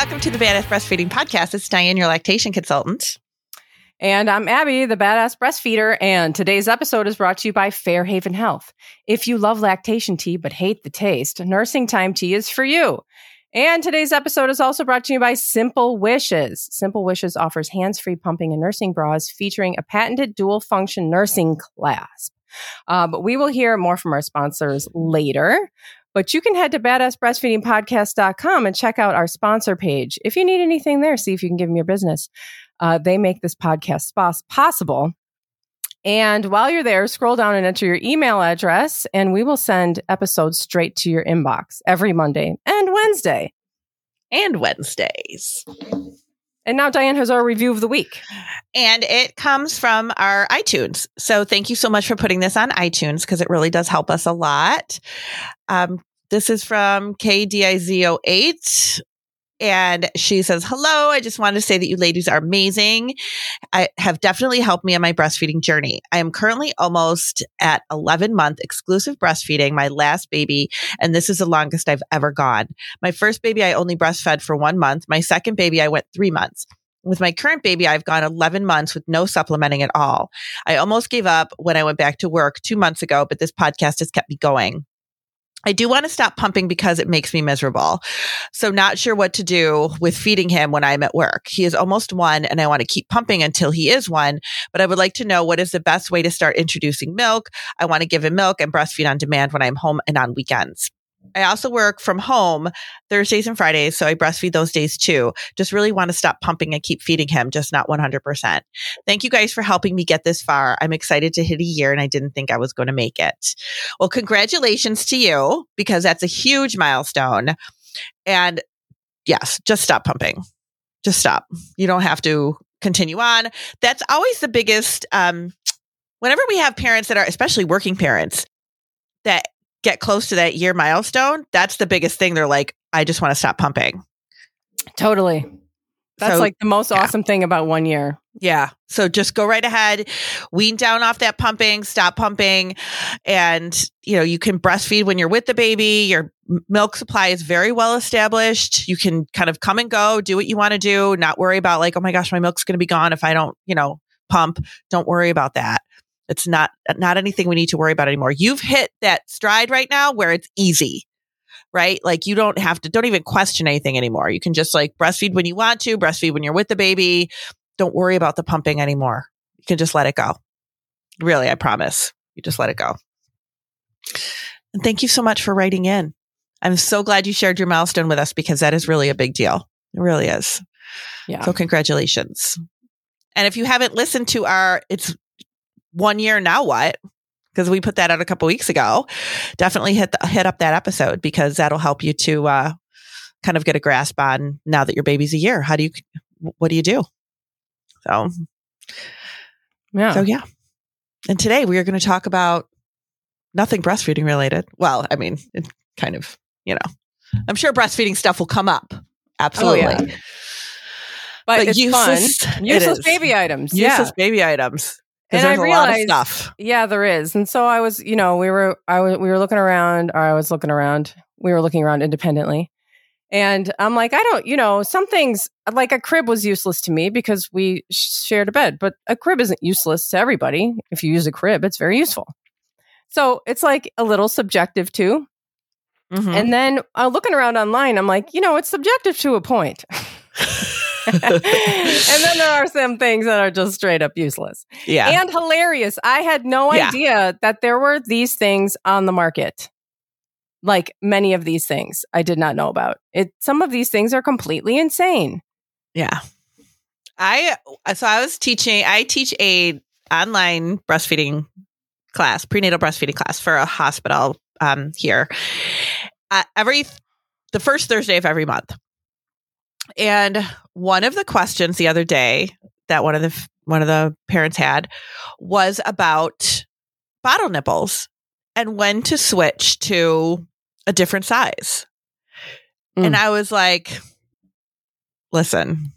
welcome to the Badass Breastfeeding Podcast. It's Diane, your lactation consultant. And I'm Abby, the badass breastfeeder. And today's episode is brought to you by Fairhaven Health. If you love lactation tea but hate the taste, nursing time tea is for you. And today's episode is also brought to you by Simple Wishes. Simple Wishes offers hands free pumping and nursing bras featuring a patented dual function nursing clasp. Uh, but we will hear more from our sponsors later. But you can head to badassbreastfeedingpodcast.com and check out our sponsor page. If you need anything there, see if you can give them your business. Uh, they make this podcast possible. And while you're there, scroll down and enter your email address, and we will send episodes straight to your inbox every Monday and Wednesday. And Wednesdays. And now Diane has our review of the week. And it comes from our iTunes. So thank you so much for putting this on iTunes because it really does help us a lot. Um, this is from KDIZ08. And she says, Hello, I just wanted to say that you ladies are amazing. I have definitely helped me on my breastfeeding journey. I am currently almost at 11 month exclusive breastfeeding my last baby, and this is the longest I've ever gone. My first baby, I only breastfed for one month. My second baby, I went three months. With my current baby, I've gone 11 months with no supplementing at all. I almost gave up when I went back to work two months ago, but this podcast has kept me going. I do want to stop pumping because it makes me miserable. So not sure what to do with feeding him when I'm at work. He is almost one and I want to keep pumping until he is one, but I would like to know what is the best way to start introducing milk. I want to give him milk and breastfeed on demand when I'm home and on weekends. I also work from home Thursdays and Fridays, so I breastfeed those days too. Just really want to stop pumping and keep feeding him, just not 100%. Thank you guys for helping me get this far. I'm excited to hit a year and I didn't think I was going to make it. Well, congratulations to you because that's a huge milestone. And yes, just stop pumping. Just stop. You don't have to continue on. That's always the biggest um whenever we have parents that are especially working parents that get close to that year milestone, that's the biggest thing. They're like, I just want to stop pumping. Totally. That's so, like the most yeah. awesome thing about one year. Yeah. So just go right ahead, wean down off that pumping, stop pumping. And, you know, you can breastfeed when you're with the baby. Your milk supply is very well established. You can kind of come and go, do what you want to do, not worry about like, oh my gosh, my milk's going to be gone if I don't, you know, pump. Don't worry about that. It's not, not anything we need to worry about anymore. You've hit that stride right now where it's easy, right? Like you don't have to, don't even question anything anymore. You can just like breastfeed when you want to, breastfeed when you're with the baby. Don't worry about the pumping anymore. You can just let it go. Really, I promise. You just let it go. And thank you so much for writing in. I'm so glad you shared your milestone with us because that is really a big deal. It really is. Yeah. So congratulations. And if you haven't listened to our, it's one year now what? Because we put that out a couple weeks ago. Definitely hit the, hit up that episode because that'll help you to uh, kind of get a grasp on now that your baby's a year how do you what do you do? So. Yeah. So yeah. And today we are going to talk about nothing breastfeeding related. Well i mean it kind of you know i'm sure breastfeeding stuff will come up. Absolutely. Oh, yeah. But, but, it's useless, fun. Useless baby items. Useless yeah. baby items and there's I realized, stuff. Yeah, there is. And so I was, you know, we were, I was, we were looking around, or I was looking around. We were looking around independently, and I'm like, I don't, you know, some things like a crib was useless to me because we shared a bed, but a crib isn't useless to everybody. If you use a crib, it's very useful. So it's like a little subjective too. Mm-hmm. And then uh, looking around online, I'm like, you know, it's subjective to a point. and then there are some things that are just straight up useless. Yeah. And hilarious. I had no yeah. idea that there were these things on the market. Like many of these things I did not know about. It some of these things are completely insane. Yeah. I so I was teaching I teach a online breastfeeding class, prenatal breastfeeding class for a hospital um here. Uh, every the first Thursday of every month. And one of the questions the other day that one of the one of the parents had was about bottle nipples and when to switch to a different size. Mm. And I was like, listen,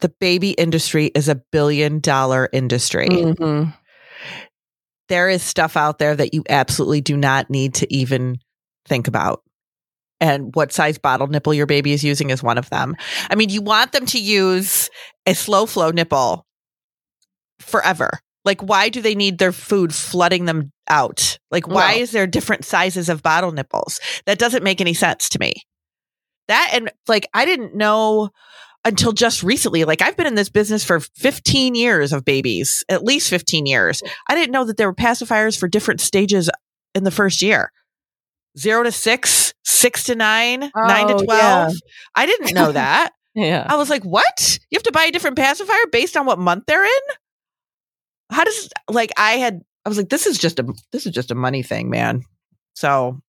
the baby industry is a billion dollar industry. Mm-hmm. There is stuff out there that you absolutely do not need to even think about. And what size bottle nipple your baby is using is one of them. I mean, you want them to use a slow flow nipple forever. Like, why do they need their food flooding them out? Like, why Well- is there different sizes of bottle nipples? That doesn't make any sense to me. That and like, I didn't know until just recently. Like, I've been in this business for 15 years of babies, at least 15 years. I didn't know that there were pacifiers for different stages in the first year zero to six, six to nine, nine to Oh, 12. yeah. I didn't know that. Yeah. I was like, what? You have to buy a different pacifier based on what month they're in? How does like I had I was like, this is just a this is just a money thing, man. So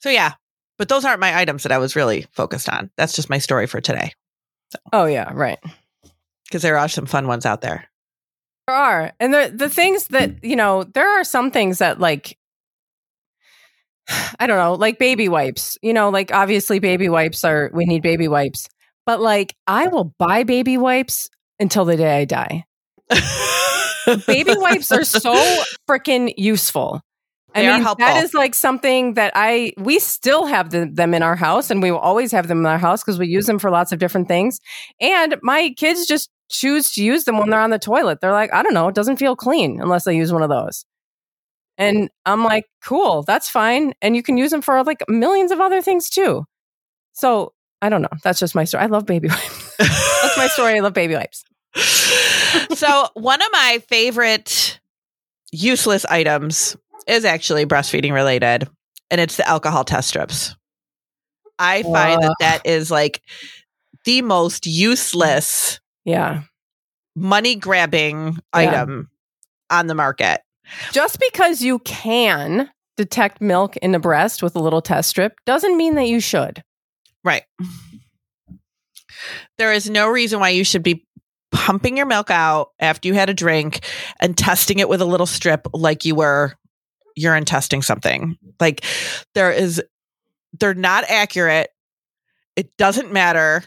so yeah. But those aren't my items that I was really focused on. That's just my story for today. Oh yeah, right. Because there are some fun ones out there. There are. And the the things that, you know, there are some things that like I don't know, like baby wipes. You know, like obviously baby wipes are we need baby wipes. But like I will buy baby wipes until the day I die. Baby wipes are so freaking useful. I They are mean, helpful. that is like something that I we still have the, them in our house, and we will always have them in our house because we use them for lots of different things. And my kids just choose to use them when they're on the toilet. They're like, I don't know, it doesn't feel clean unless they use one of those. And I'm like, cool, that's fine. And you can use them for like millions of other things too. So I don't know. That's just my story. I love baby wipes. That's my story. I love baby wipes. so one of my favorite useless items is actually breastfeeding related and it's the alcohol test strips i find that that is like the most useless Yeah. money grabbing item on the market Just because you can detect milk in the breast with a little test strip doesn't mean that you should. right there is no reason why you should be pumping your milk out after you had a drink and testing it with a little strip like you were urine testing something. Like there is they're not accurate. It doesn't matter.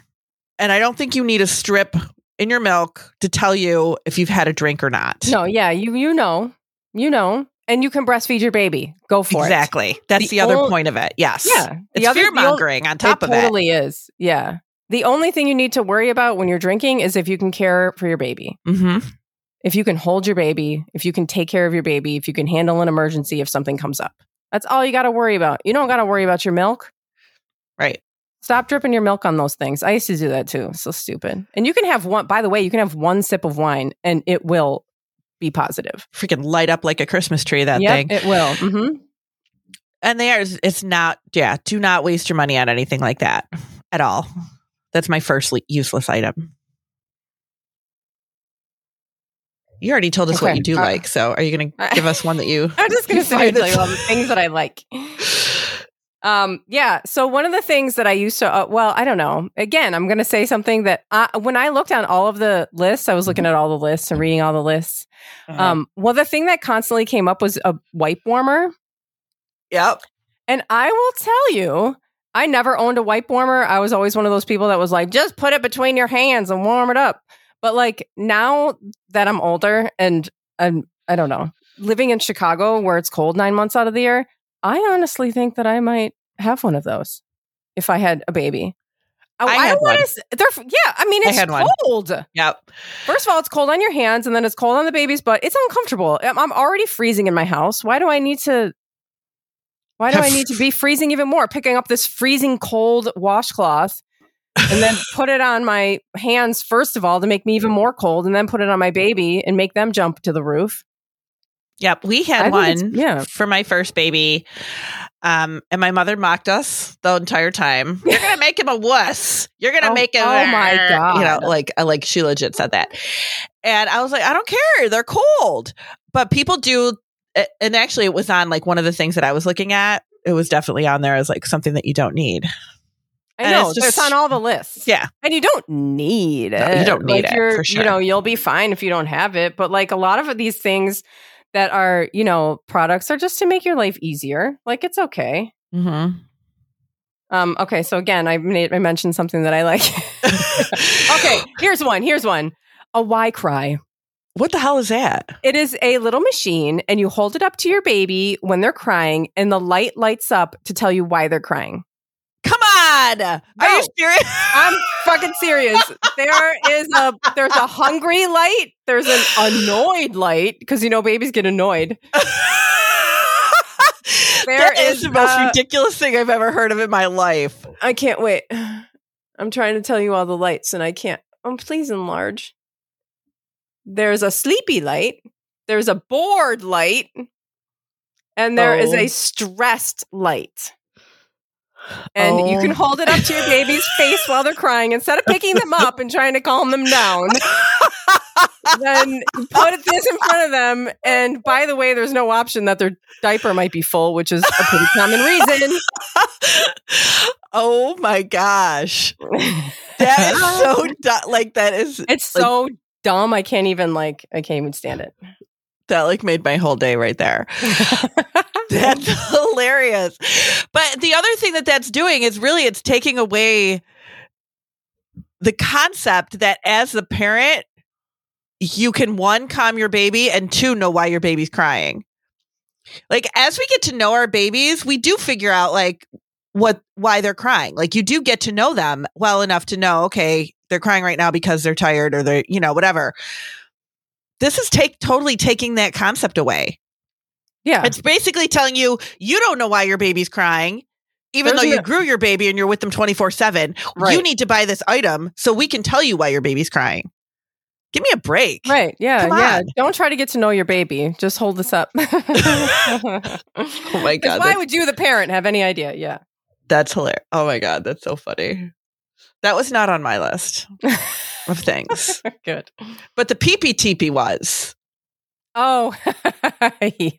And I don't think you need a strip in your milk to tell you if you've had a drink or not. No, yeah, you you know. You know. And you can breastfeed your baby. Go for it. exactly. That's The the, other ol- point of it. Yes. Yeah. The It's other- fear ol- mongering on top of it. totally is. Yeah. The only thing you need to worry about when you're drinking is if you can care for your baby. hmm If you can hold your baby, if you can take care of your baby, if you can handle an emergency if something comes up. That's all you got to worry about. You don't got to worry about your milk. Right. Stop dripping your milk on those things. I used to do that too. So stupid. And you can have one, by the way, you can have one sip of wine and it will be positive. Freaking light up like a Christmas tree, that Yep, thing. it will. Mm-hmm. and they are it's not yeah do not waste your money on anything like that at all that's my first le- useless item you already told us what you do uh, like so are you going to give us one that you I'm just going to sit here and tell you all the things that I like. Um, yeah. So one of the things that I used to, uh, well, I don't know. Again, I'm going to say something that I, when I looked on all of the lists, I was looking at all the lists and reading all the lists. Uh-huh. Um, well, the thing that constantly came up was a wipe warmer. yep And I will tell you, I never owned a wipe warmer. I was always one of those people that was like, just put it between your hands and warm it up. But like now that I'm older and I'm, I don't know, living in Chicago where it's cold nine months out of the year, I honestly think that I might have one of those if I had a baby. Oh, I I, don't want to. They're yeah. I mean, I it's one. cold. yep First of all, it's cold on your hands, and then it's cold on the baby's butt. It's uncomfortable. I'm, I'm already freezing in my house. Why do I need to? Why do I need to be freezing even more? Picking up this freezing cold washcloth and then put it on my hands first of all to make me even more cold, and then put it on my baby and make them jump to the roof. Yep we had it's- one yeah. for my first baby um and my mother mocked us the entire time you're gonna make him a wuss you're gonna Oh- make him oh my god! you know like like she legit said that and i was like i don't care they're cold but people do and actually it was on like one of the things that i was looking at it was definitely on there as like something that you don't need I And know it's it's, on all the lists. yeah And you don't need it. No, you don't need Like, it, for sure. You know, you'll be fine if you don't have it. But like a lot of these things that are, you know, products are just to make your life easier. Like it's okay. mm-hmm. Um, okay, so again, I made I mentioned something that I like. okay, here's one. Here's one. A WhyCry. What the hell is that? It is a little machine, and you hold it up to your baby when they're crying, and the light lights up to tell you why they're crying. On. Are you serious? I'm fucking serious. There is a there's a hungry light. There's an annoyed light because you know babies get annoyed. There that is is, the most uh, ridiculous thing I've ever heard of in my life. I can't wait. I'm trying to tell you all the lights, and I can't. Oh, please enlarge. There's a sleepy light. There's a bored light, and there is Oh. a stressed light. And you oh. can Oh. hold it up to your baby's face while they're crying instead of picking them up and trying to calm them down. then put this in front of them. And by the way, there's no option that their diaper might be full, which is a pretty common reason. oh my gosh. That is so du- like that is It's so dumb. I can't even like. I can't even stand it. that like made my whole day right there. That's hilarious. But the other thing that that's doing is really it's taking away the concept that as the parent you can one calm your baby and two know why your baby's crying. Like as we get to know our babies, we do figure out like what why they're crying. Like you do get to know them well enough to know okay, they're crying right now because they're tired or they're, you know, whatever. This is take totally taking that concept away. Yeah. It's basically telling you you don't know why your baby's crying, even There's though you no- grew your baby and you're with them 24 7. You need to buy this item so we can tell you why your baby's crying. Give me a break. Right. Yeah. Yeah. Don't try to get to know your baby. Just hold this up. oh my God, Why would you, the parent, have any idea? Yeah. That's hilarious. Oh my God, that's so funny. That was not on my list of things, Good. but the PPTP was. Oh, yeah.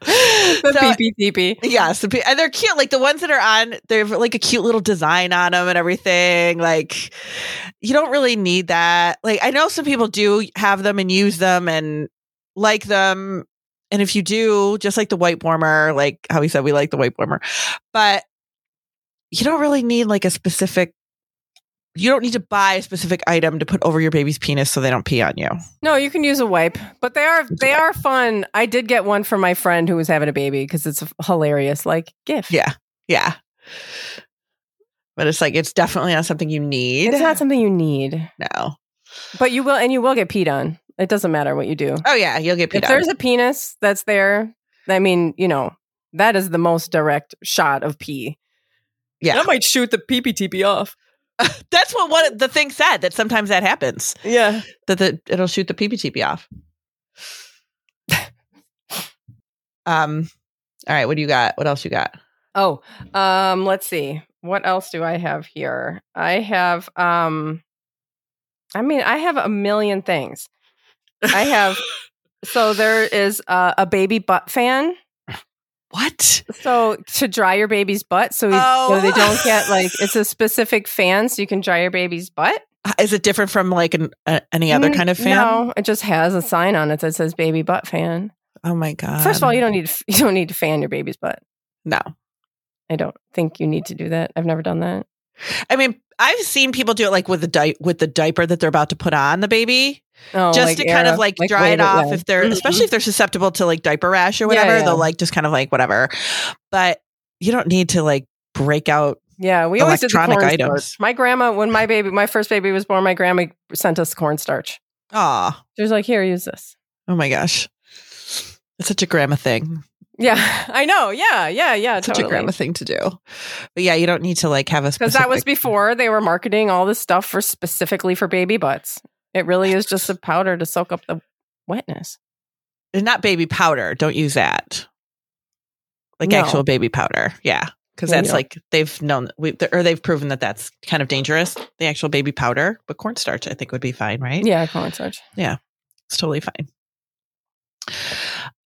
The So- PPTP. Yes, and they're cute. Like the ones that are on, they have like a cute little design on them and everything. Like you don't really need that. Like I know some people do have them and use them and like them. And if you do, just like the wipe warmer, like how we said we like the wipe warmer, but you don't really need like a specific. You don't need to buy a specific item to put over your baby's penis so they don't pee on you. No, you can use a wipe, but they are they are fun. I did get one for my friend who was having a baby because it's a hilarious like gift. Yeah. Yeah. But it's like it's definitely not something you need. It's not something you need, no. but you will, and you will get peed on. It doesn't matter what you do. Oh yeah, you'll get peed if on. there's a penis that's there, I mean, you know, that is the most direct shot of pee. Yeah. That might shoot the PPTP off. That's what one the thing said that sometimes that happens Yeah. that the it'll shoot the PPTP off. um. All right. What do you got? What else you got? Oh, um, let's see. What else do I have here? I have um I mean, I have a million things. I have so there is a, a baby butt fan. What? So to dry your baby's butt so, Oh. so they don't get like it's a specific fan so you can dry your baby's butt. Is it different from like an, uh, any other Mm, kind of fan? No, it just has a sign on it that says baby butt fan. Oh my god. First of all, you don't need to, you don't need to fan your baby's butt. no. I don't think you need to do that. I've never done that. I mean, I've seen people do it like with the di- with the diaper that they're about to put on the baby, Oh, just like to kind air- of like, dry it off yeah. if they're, Mhm. especially if they're susceptible to like diaper rash or whatever. yeah. They'll like just kind of like whatever, but you don't need to like break out. Yeah, we always did Electronic cornstarch. items. My grandma, when my baby, my first baby was born, my grandma sent us cornstarch. Ah, She was like, "Here, use this." oh my gosh, it's such a grandma thing. Yeah, I know. Yeah, yeah, yeah. Such a totally. grandma thing to do. But yeah, you don't need to like have a Because specific. that was before they were marketing all this stuff for specifically for baby butts. It really is just a powder to soak up the wetness. And not baby powder. Don't use that. Like No. actual baby powder. Yeah. Because that's like they've known we or they've proven that that's kind of dangerous. The actual baby powder, but cornstarch I think would be fine, right? Yeah, cornstarch. Yeah, it's totally fine.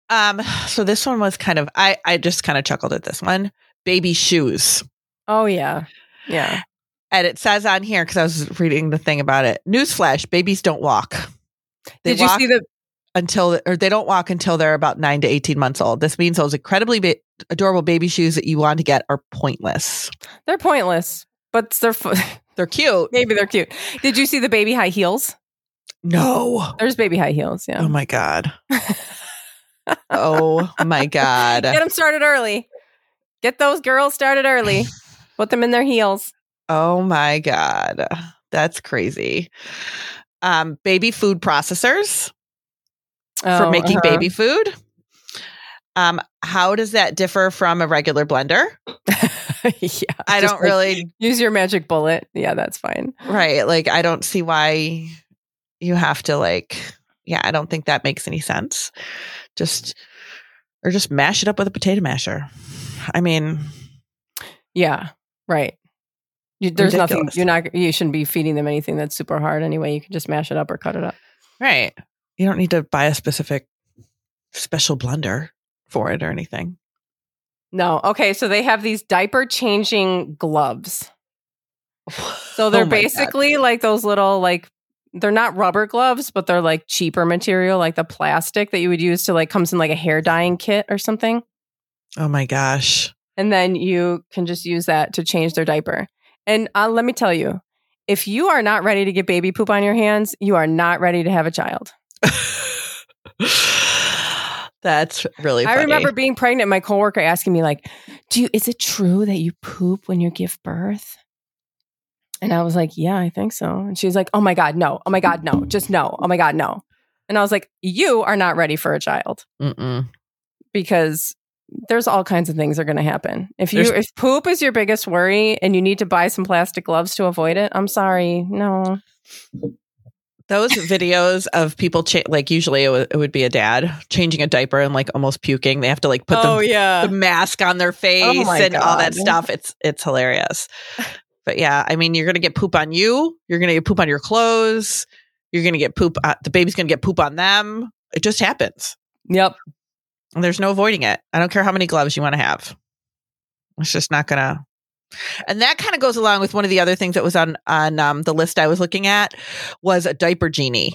Um, so this one was kind of I I just kind of chuckled at this one. Baby shoes. Oh yeah, yeah. And it says on here because I was reading the thing about it. Newsflash: babies don't walk. They Did you walk see the? until or they don't walk until they're about nine to eighteen months old. This means those incredibly ba- adorable baby shoes that you want to get are pointless. They're pointless, but they're fu- They're cute. maybe they're cute. Did you see the baby high heels? No. There's baby high heels. Yeah. Oh my God. oh my God. Get them started early. Get those girls started early. Put them in their heels. Oh my God. That's crazy. Um, baby food processors for Oh, making uh-huh. baby food. Um, how does that differ from a regular blender? yeah. I don't like, really use your magic bullet. Yeah, that's fine. right. Like I don't see why you have to like yeah, I don't think that makes any sense. Just or just mash it up with a potato masher. I mean, Yeah. Right. You, there's nothing. You're not. You shouldn't be feeding them anything that's super hard anyway. You can just mash it up or cut it up. right. You don't need to buy a specific special blender for it or anything. No. Okay. So they have these diaper changing gloves. So they're Oh my God. basically like those little like they're not rubber gloves, but they're like cheaper material, like the plastic that you would use to like comes in like a hair dyeing kit or something. Oh my gosh. And then you can just use that to change their diaper. And uh, let me tell you, if you are not ready to get baby poop on your hands, you are not ready to have a child. That's really funny. I remember being pregnant, my coworker asking me, like, do you, is it true that you poop when you give birth? And I was like, yeah, I think so. And she's like, oh my God, no. Oh my God, no. Just no. Oh my God, no. And I was like, you are not ready for a child Mm-mm. because there's all kinds of things that are going to happen. If you There's- if poop is your biggest worry and you need to buy some plastic gloves to avoid it, I'm sorry. No. Those videos of people, cha- like usually it would, it would be a dad changing a diaper and like almost puking. They have to like put the, Oh, yeah. the mask on their oh face my and all that stuff. It's it's hilarious. But yeah, I mean, you're gonna get poop on you. You're gonna get poop on your clothes. You're gonna get poop. Uh, the baby's gonna get poop on them. It just happens. Yep. And there's no avoiding it. I don't care how many gloves you want to have. It's just not gonna. And that kind of goes along with one of the other things that was on on um, the list I was looking at was a diaper genie.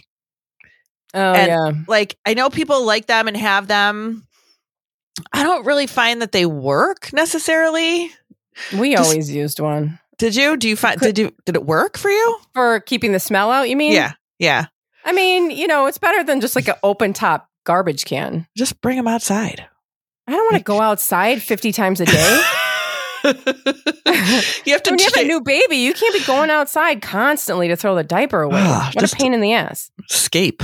Oh And- yeah. Like I know people like them and have them. I don't really find that they work necessarily. We just- always used one Did you? Do you find Could- did you did it work for you? for keeping the smell out. You mean? Yeah, yeah. I mean, you know, it's better than just like an open top garbage can. Just bring them outside. I don't want to go outside 50 times a day. you have to when you have a new baby, you can't be going outside constantly to throw the diaper away. Ah, what a pain in the ass. escape.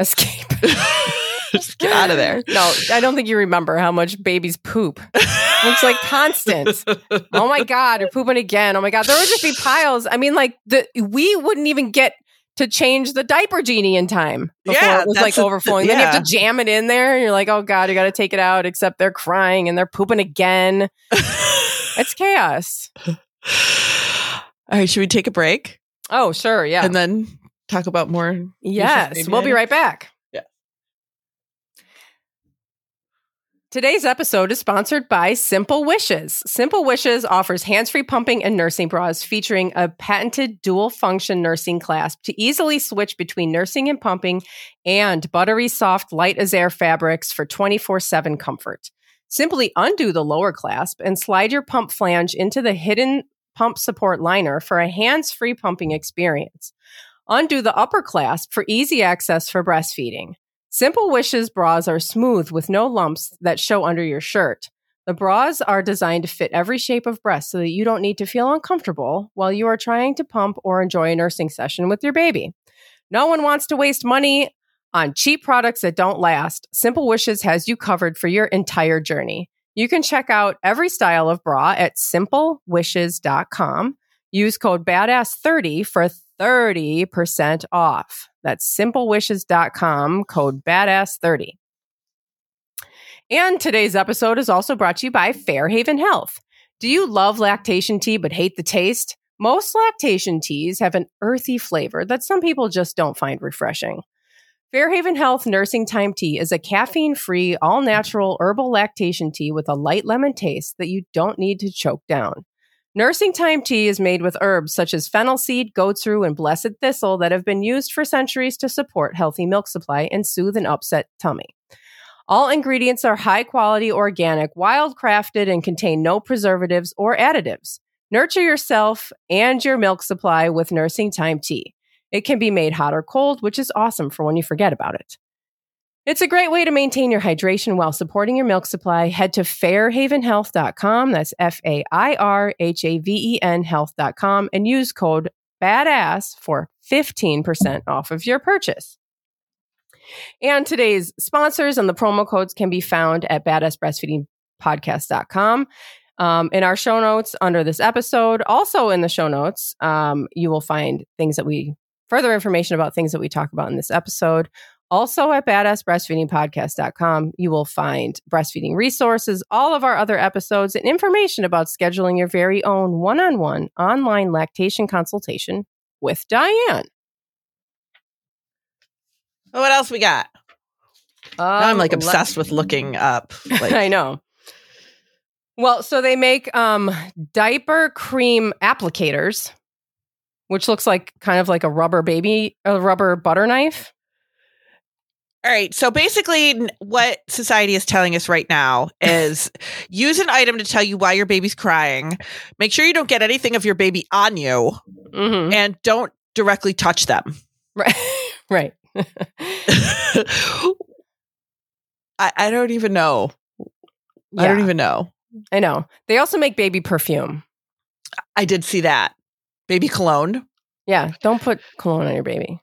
Escape. just get out of there. no, I don't think you remember how much babies poop. It's like constant. Oh my God, you're pooping again. Oh my God. There would just be piles. I mean, like the we wouldn't even get to change the diaper genie in time before Yeah, it was like overflowing. Then you have to jam it in there. And you're like, oh God, you got to take it out, except they're crying and they're pooping again. It's chaos. All right, should we take a break Oh, sure. Yeah. and then talk about more? Yes, we'll be right back. Today's episode is sponsored by Simple Wishes. Simple Wishes offers hands free pumping and nursing bras featuring a patented dual function nursing clasp to easily switch between nursing and pumping and buttery soft light as air fabrics for 24 7 comfort. Simply undo the lower clasp and slide your pump flange into the hidden pump support liner for a hands free pumping experience. Undo the upper clasp for easy access for breastfeeding. Simple Wishes bras are smooth with no lumps that show under your shirt. The bras are designed to fit every shape of breast so that you don't need to feel uncomfortable while you are trying to pump or enjoy a nursing session with your baby. No one wants to waste money on cheap products that don't last. Simple Wishes has you covered for your entire journey. You can check out every style of bra at simplewishes.com. Use code BADASS30 for 30% off. That's simplewishes.com, code BADASS30. And today's episode is also brought to you by Fairhaven Health. Do you love lactation tea but hate the taste? Most lactation teas have an earthy flavor that some people just don't find refreshing. Fairhaven Health Nursing Time Tea is a caffeine free, all natural herbal lactation tea with a light lemon taste that you don't need to choke down. Nursing Time tea is made with herbs such as fennel seed, goat's rue, and blessed thistle that have been used for centuries to support healthy milk supply and soothe an upset tummy. All ingredients are high quality, organic, wild crafted, and contain no preservatives or additives. Nurture yourself and your milk supply with Nursing Time tea. It can be made hot or cold, which is awesome for when you forget about it. It's a great way to maintain your hydration while supporting your milk supply. Head to fairhavenhealth.com. That's F A I R H A V E N health.com and use code BADASS for 15% off of your purchase. And today's sponsors and the promo codes can be found at badassbreastfeedingpodcast.com. Um, in our show notes under this episode, also in the show notes, um, you will find things that we further information about things that we talk about in this episode. Also at badassbreastfeedingpodcast.com, you will find breastfeeding resources, all of our other episodes, and information about scheduling your very own one on one online lactation consultation with Diane. What else we got? Um, now I'm like let- obsessed with looking up. Like, I know. Well, so they make um, diaper cream applicators, which looks like kind of like a rubber baby, a rubber butter knife. All right. So basically, what society is telling us right now is use an item to tell you why your baby's crying. Make sure you don't get anything of your baby on you Mm-hmm. and don't directly touch them. Right. right. I, I don't even know. I don't even know. I know. They also make baby perfume. I did see that. Baby cologne. Yeah. Don't put cologne on your baby.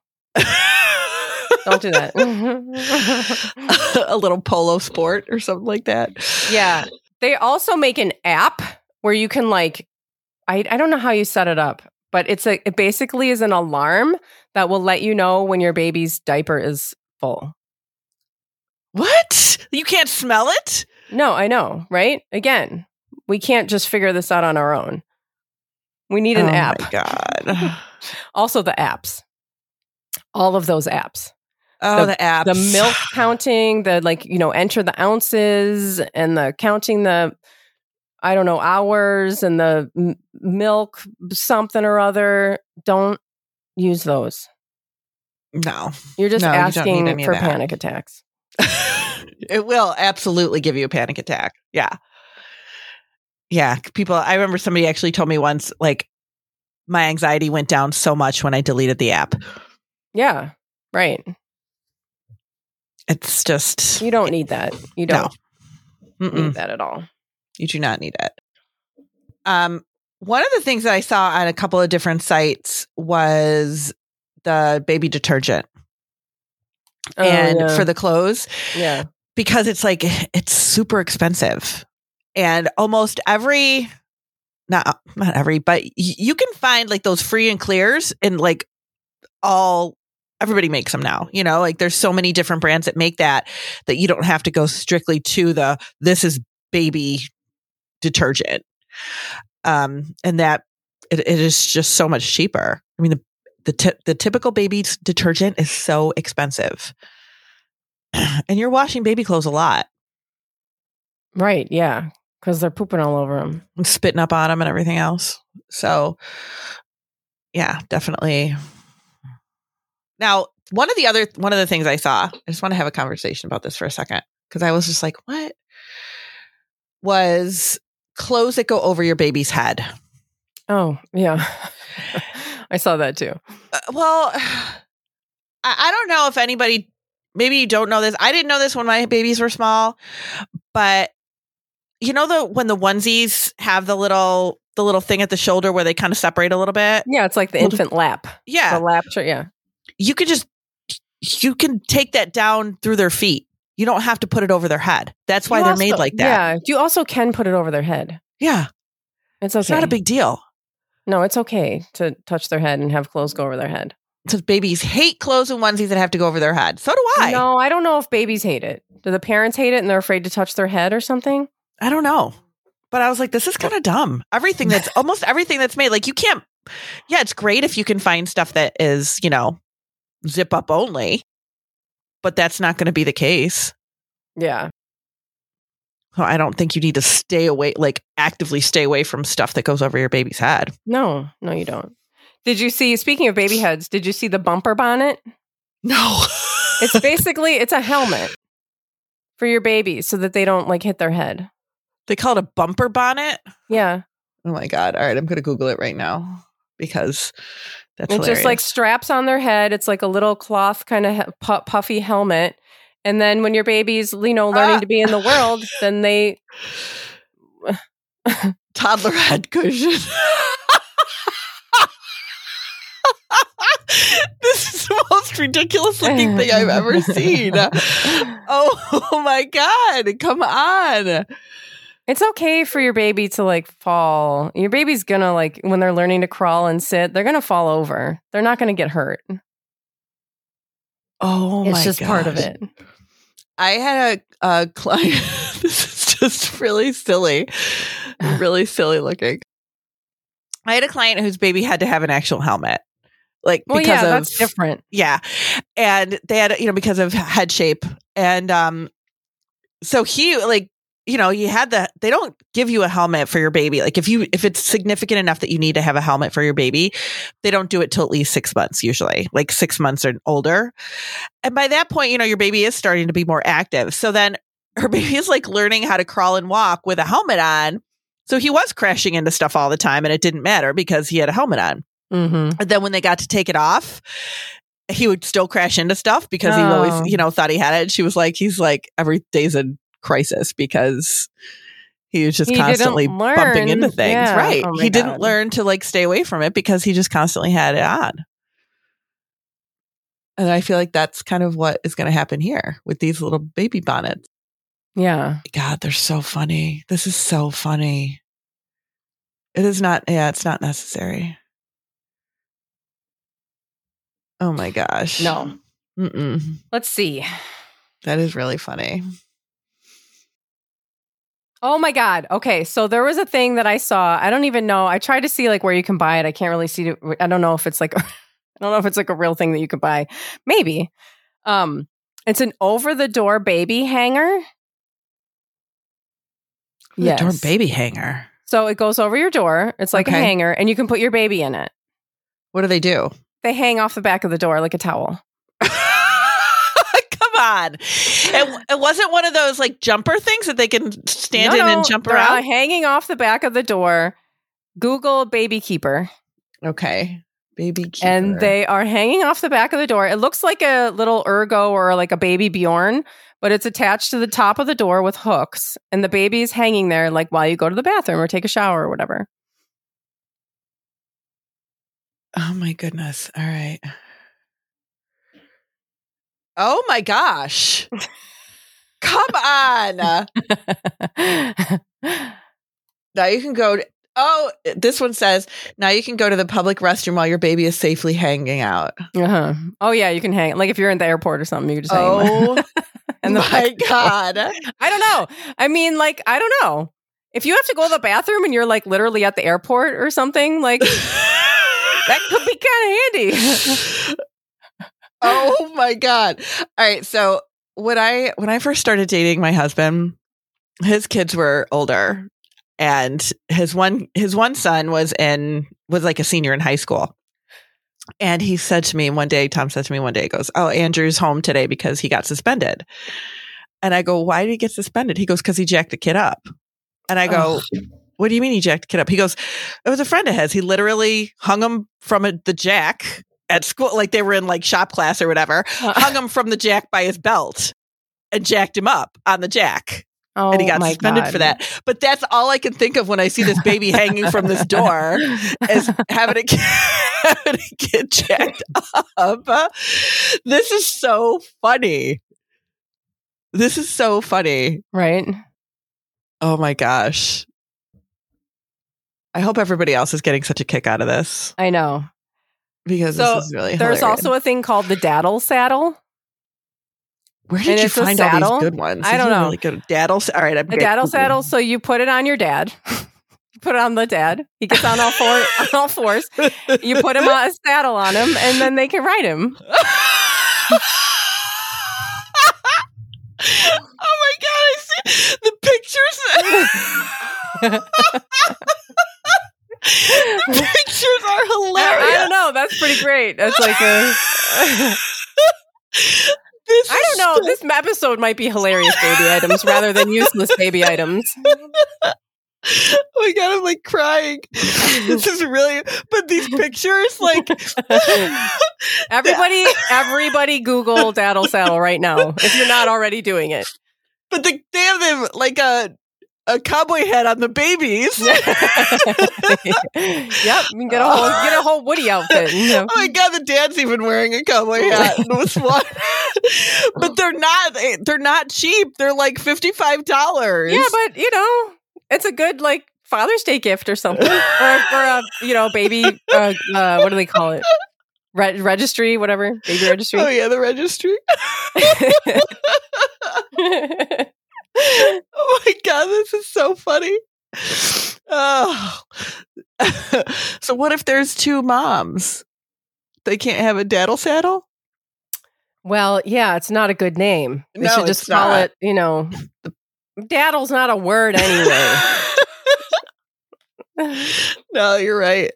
Don't do that. a little polo sport or something like that. yeah. They also make an app where you can like I I don't know how you set it up, but it's a it basically is an alarm that will let you know when your baby's diaper is full. What? You can't smell it? No, I know, right? Again, we can't just figure this out on our own. We need an oh app. My God. Also the apps. All of those apps. Oh, the, apps. the milk counting, the like, you know, enter the ounces and the counting the, I don't know, hours and the m- milk something or other. Don't use those. No. You're just No, you asking of for panic attacks. it will absolutely give you a panic attack. Yeah. Yeah. People, I remember somebody actually told me once, like, my anxiety went down so much when I deleted the app. Yeah, right. It's just, You don't need that. You don't Mm-mm. need that at all. You do not need it. Um, one of the things that I saw on a couple of different sites was the baby detergent Oh, and yeah. for the clothes yeah. because it's like it's super expensive. And almost every not not every, but y- you can find like those free and clears in like all everybody makes them now. You know, like there's so many different brands that make that that you don't have to go strictly to the this is baby detergent. Um and that it, it is just so much cheaper. I mean the the ti- the typical baby detergent is so expensive. And you're washing baby clothes a lot Right. Yeah. Because they're pooping all over them. and spitting up on them and everything else. So, yeah, definitely. Now, one of the other one of the things I saw, I just want to have a conversation about this for a second because I was just like, what was clothes that go over your baby's head? Oh, yeah. I saw that too. Uh, well, I, I don't know if anybody, maybe you don't know this. I didn't know this when my babies were small, but you know the when the onesies have the little the little thing at the shoulder where they kind of separate a little bit. Yeah. It's like the infant lap. Yeah, The lap. Yeah. You could just you can take that down through their feet. You don't have to put it over their head. That's why You they're also- made like that. Yeah. You also can put it over their head. Yeah, It's okay. it's not a big deal. No, it's okay to touch their head and have clothes go over their head. Because babies hate clothes and onesies that have to go over their head. So do I. No, I don't know if babies hate it. Do the parents hate it and they're afraid to touch their head or something? I don't know. But I was like, this is kind of dumb. Everything that's almost everything that's made, like you can't, yeah, it's great if you can find stuff that is, you know, zip up only, but that's not going to be the case. Yeah. So I don't think you need to stay away, like actively stay away from stuff that goes over your baby's head. No, no, you don't. Did you see, speaking of baby heads, did you see the bumper bonnet? No. It's basically, it's a helmet for your baby so that they don't like hit their head. they call it a bumper bonnet. Yeah. Oh my God. All right. I'm going to Google it right now because That's It's just like straps on their head. It's like a little cloth kind of he- pu- puffy helmet. And then when your baby's, you know, learning Ah. to be in the world, then they toddler head cushion. this is the most ridiculous looking thing I've ever seen. Oh my god, come on. It's okay for your baby to like fall. Your baby's gonna like when they're learning to crawl and sit, they're gonna fall over. They're not gonna get hurt. Oh it's my just part of it. I had a, a client. this is just really silly, really silly looking. I had a client whose baby had to have an actual helmet, like Well, because yeah, of that's different. yeah, and they had you know because of head shape, and um, so he like you know you had the they don't give you a helmet for your baby like if you if it's significant enough that you need to have a helmet for your baby they don't do it till at least six months usually like six months or older and by that point you know your baby is starting to be more active so then her baby is like learning how to crawl and walk with a helmet on so he was crashing into stuff all the time and it didn't matter because he had a helmet on Mm-hmm. and then when they got to take it off, he would still crash into stuff because he Oh. always, you know, thought he had it. And she was like, he's like, every day's a crisis because he was just He constantly bumping into things. Yeah. Right. Oh my he didn't learn to like stay away from it because he just constantly had it on. And I feel like that's kind of what is going to happen here with these little baby bonnets. Yeah. God, they're so funny. This is so funny. It is not, yeah, it's not necessary. Oh my gosh. No. Mm-mm. Let's see. That is really funny. Oh my god. Okay, so there was a thing that I saw. I don't even know. I tried to see like where you can buy it. I can't really see it. I don't know if it's like I don't know if it's like a real thing that you can buy. Maybe. Um it's an over the door baby hanger. The door baby hanger. So it goes over your door. It's like a hanger and you can put your baby in it. What do they do? They hang off the back of the door like a towel. On. It, it wasn't one of those like jumper things that they can stand No, in and jump around. hanging off the back of the door. Google baby keeper. Okay. Baby keeper. and they are hanging off the back of the door. It looks like a little ergo or like a baby Bjorn, but it's attached to the top of the door with hooks, and the baby is hanging there like while you go to the bathroom or take a shower or whatever. Oh my goodness. All right. Oh my gosh. Come on. Now you can go to, oh, this one says, now you can go to the public restroom while your baby is safely hanging out. uh-huh. Oh yeah, you can hang like if you're in the airport or something, you can just hang. Oh and the my God. I don't know. I mean, like I don't know. If you have to go to the bathroom and you're like literally at the airport or something, like that could be kind of handy. oh my God. All right. So when I, when I first started dating my husband, his kids were older and his one, his one son was in, was like a senior in high school. And he said to me one day, Tom said to me one day, he goes, Oh, Andrew's home today because he got suspended. And I go, Why did he get suspended? He goes, Because he jacked a kid up. And I go, What do you mean he jacked a kid up? He goes, It was a friend of his. He literally hung him from a, the jack at school, like they were in like shop class or whatever, uh. hung him from the jack by his belt and jacked him up on the jack. oh, and he oh got my suspended God. for that. But that's all I can think of when I see this baby hanging from this door is having a kid, having kid jacked up. This is so funny. This is so funny. right? Oh my gosh. I hope everybody else is getting such a kick out of this I know. Because So, this is really There's hilarious. also a thing called the daddle saddle. Where and did you it's a find all these good ones? I don't know. Really good daddle. All right, I'm A daddle saddle. So you put it on your dad. you put it on the dad. He gets on all four on all fours. You put him on a saddle on him, and then they can ride him. oh my god! I see the pictures. the pictures are hilarious. I don't know. That's pretty great. That's like a. This I don't know. so- This episode might be hilarious baby items rather than useless baby items. oh my god, I'm like crying. This is really but these pictures, like everybody everybody Google daddle saddle right now if you're not already doing it. But the, they have them like a a cowboy hat on the babies. yep, you can get a whole get a whole Woody outfit. You know. Oh my god, the dad's even wearing a cowboy hat. With one. but they're not they're not cheap. They're like fifty five dollars. Yeah, but you know, it's a good like Father's Day gift or something, or, or a you know baby. Uh, uh, what do they call it? Re- registry, whatever, baby registry. Oh yeah, the registry. This is so funny. Oh. so what if there's two moms? They can't have a daddle saddle? Well, yeah, it's not a good name. They No, should just call not. it, you know, the, daddle's not a word anyway. no, you're right.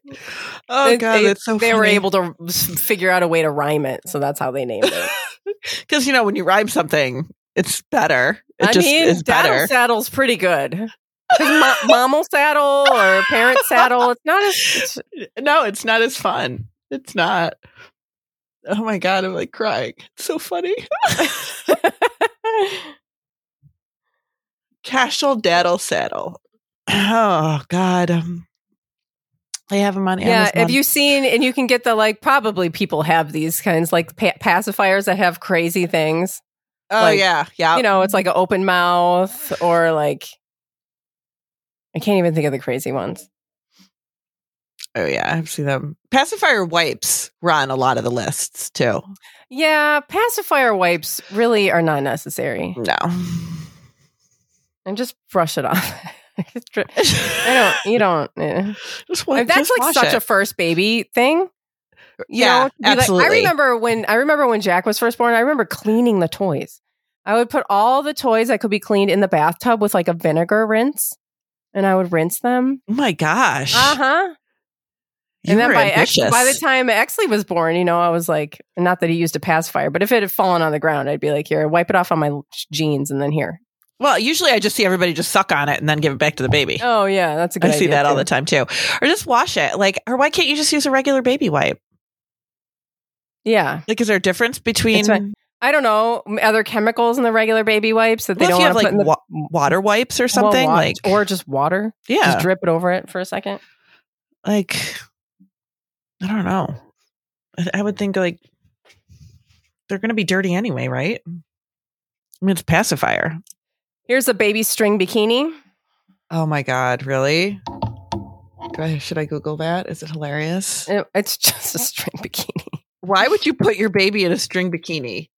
Oh They- god, they, that's so they were able to figure out a way to rhyme it, so that's how they named it. because you know when you rhyme something, it's better. It I just mean, is daddle better. saddle's pretty good. mo- mommal saddle or parent saddle, it's not as it's, no, it's not as fun. It's not. Oh my god, I'm like crying. It's so funny. Casual daddle saddle. Oh god. Um, I have them on yeah. Amazon. Yeah, have you seen? And you can get the like. Probably people have these kinds like pa- pacifiers that have crazy things. Oh like, yeah, yeah. You know, it's like an open mouth or like. I can't even think of the crazy ones. oh yeah, I've seen them. Pacifier wipes run a lot of the lists too. Yeah, pacifier wipes really are not necessary. No. And just brush it off. I don't. You don't. eh. just wa- that's just like such it. a first baby thing. You Yeah, know, be like- absolutely. I remember when I remember when Jack was first born. I remember cleaning the toys. I would put all the toys that could be cleaned in the bathtub with like a vinegar rinse, and I would rinse them. Oh my gosh. Uh huh. And then by Ex- by the time Exley was born, you know, I was like, not that he used a pacifier, but if it had fallen on the ground, I'd be like, here, wipe it off on my jeans, and then here. Well, usually I just see everybody just suck on it and then give it back to the baby. Oh yeah, that's a good I see that all the time too. Or just wash it. Like, or why can't you just use a regular baby wipe? Yeah, Like, is there a difference between? I don't know other chemicals in the regular baby wipes that they Well, don't have like the wa- water wipes or well, something, wa- like or just water. yeah, Just drip it over it for a second. like I don't know. I, would think like they're going to be dirty anyway, right? I mean, it's pacifier. Here's a baby string bikini. Oh my god, really? I, should I Google that? Is it hilarious? It- It's just a string bikini. Why would you put your baby in a string bikini?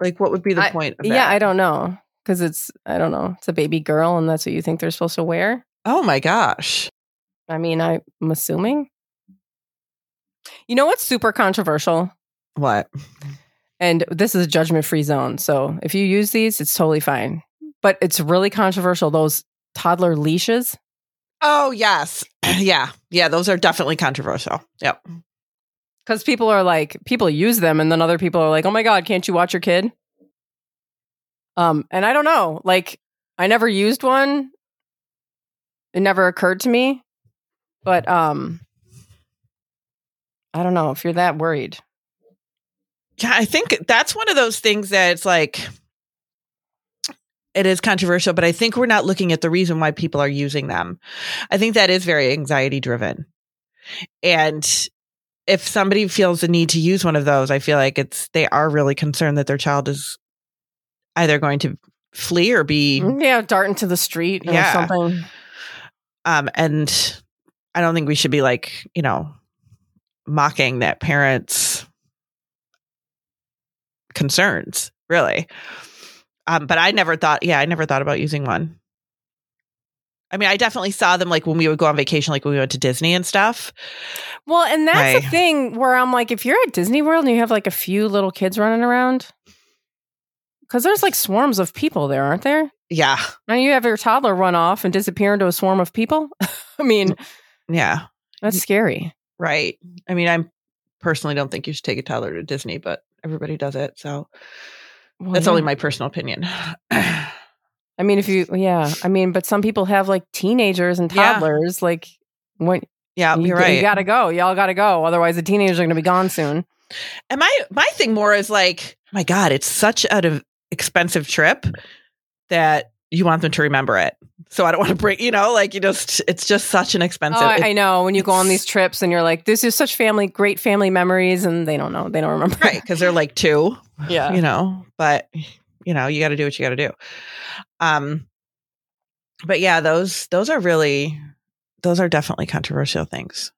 Like, what would be the I- point? Of Yeah. I don't know because it's I don't know. It's a baby girl, and that's what you think they're supposed to wear. Oh my gosh. I mean, I'm assuming. You know what's super controversial? What? And this is a judgment free zone. So if you use these, it's totally fine. But it's really controversial. Those toddler leashes. Oh yes, yeah, yeah. Those are definitely controversial. Yep. Because people are like, people use them, and then other people are like, oh my God, can't you watch your kid? Um, and I don't know. Like, I never used one. It never occurred to me. But um I don't know if you're that worried. Yeah, I think that's one of those things that it's like it is controversial, but I think we're not looking at the reason why people are using them. I think that is very anxiety driven. And if somebody feels the need to use one of those, I feel like it's they are really concerned that their child is either going to flee or be Yeah, dart into the street or Yeah. something. um and I don't think we should be like, you know, mocking that parents concerns, really. Um but I never thought yeah, I never thought about using one. I mean, I definitely saw them like when we would go on vacation like when we went to Disney and stuff. Well, and that's Right. the thing where I'm like, if you're at Disney World and you have like a few little kids running around, because there's like swarms of people there, aren't there? Yeah. And you have your toddler run off and disappear into a swarm of people. I mean, Yeah. that's scary. Right. I mean, I personally don't think you should take a toddler to Disney, but everybody does it. So Well, that's yeah. only my personal opinion. I mean, if you, yeah, I mean, but some people have like teenagers and Yeah. toddlers. Like, when Yeah, you, you're right. you gotta go, y'all gotta go. Otherwise, the teenagers are gonna be gone soon. And my my thing more is like, my God, it's such an expensive trip that you want them to remember it. So I don't want to bring, you know, like you just, it's just such an oh, expensive. Oh, I, I know. When you go on these trips and you're like, this is such family, great family memories, and they don't know, they don't remember. right? Because they're like two, Yeah. you know. But you know, you got to do what you got to do. Um, but yeah, those those are really, those are definitely controversial things.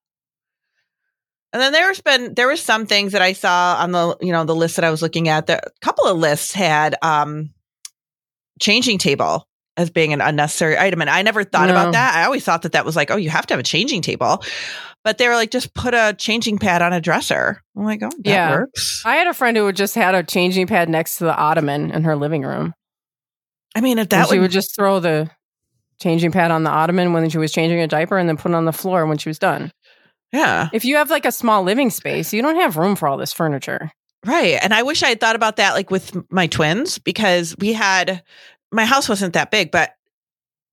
And then there's been there were some things that I saw on the you know the list that I was looking at. The, a couple of lists had um changing table as being an unnecessary item, and I never thought No. about that. I always thought that that was like, oh, you have to have a changing table, but they were like, just put a changing pad on a dresser. I'm like, oh, that Yeah. works. I had a friend who would just had a changing pad next to the ottoman in her living room. I mean, if That that she would, would just throw the changing pad on the ottoman when she was changing a diaper and then put it on the floor when she was done. yeah, If you have like a small living space, you don't have room for all this furniture. right. And I wish I had thought about that like with my twins because we had my house wasn't that big, but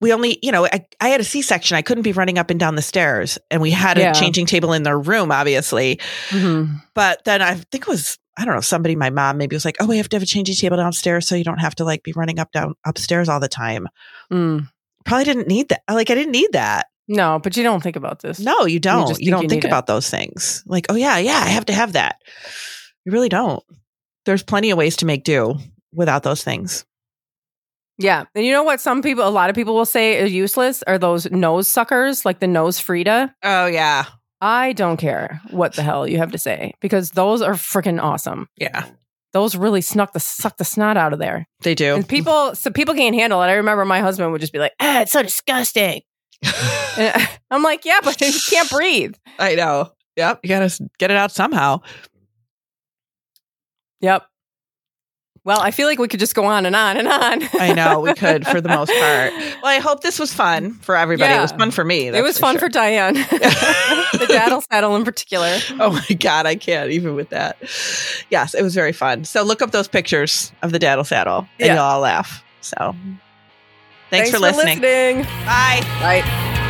we only, you know, I, I had a C section. I couldn't be running up and down the stairs, and we had a Yeah. changing table in their room, obviously. Mhm. But then I think it was I don't know somebody, my mom maybe was like, oh, we have to have a changing table downstairs so you don't have to like be running up down upstairs all the time. Mm. Probably didn't need that. Like I didn't need that. No, but you don't think about this. No, you don't. You, think don't you think need it. about those things. Like, oh yeah, yeah, I have to have that. You really don't. There's plenty of ways to make do without those things. Yeah. And you know what some people, a lot of people will say are useless are those nose suckers, like the NoseFrida. Oh yeah, I don't care what the hell you have to say because those are freaking awesome. yeah, Those really snuck the suck the snot out of there. they do. And people, so people can't handle it. I remember my husband would just be like, "Ah, it's so disgusting." I'm like, "Yeah, but you can't breathe." I know. Yep, you gotta get it out somehow. Yep. Well, I feel like we could just go on and on and on. I know we could for the most part. Well, I hope this was fun for everybody. It was fun for me. it that's was fun sure. for Diane, the daddle saddle in particular. Oh my god, I can't even with that. Yes, it was very fun. So look up those pictures of the daddle saddle, and Yeah. you'll all laugh. So, thanks, for listening. listening. Bye. Bye.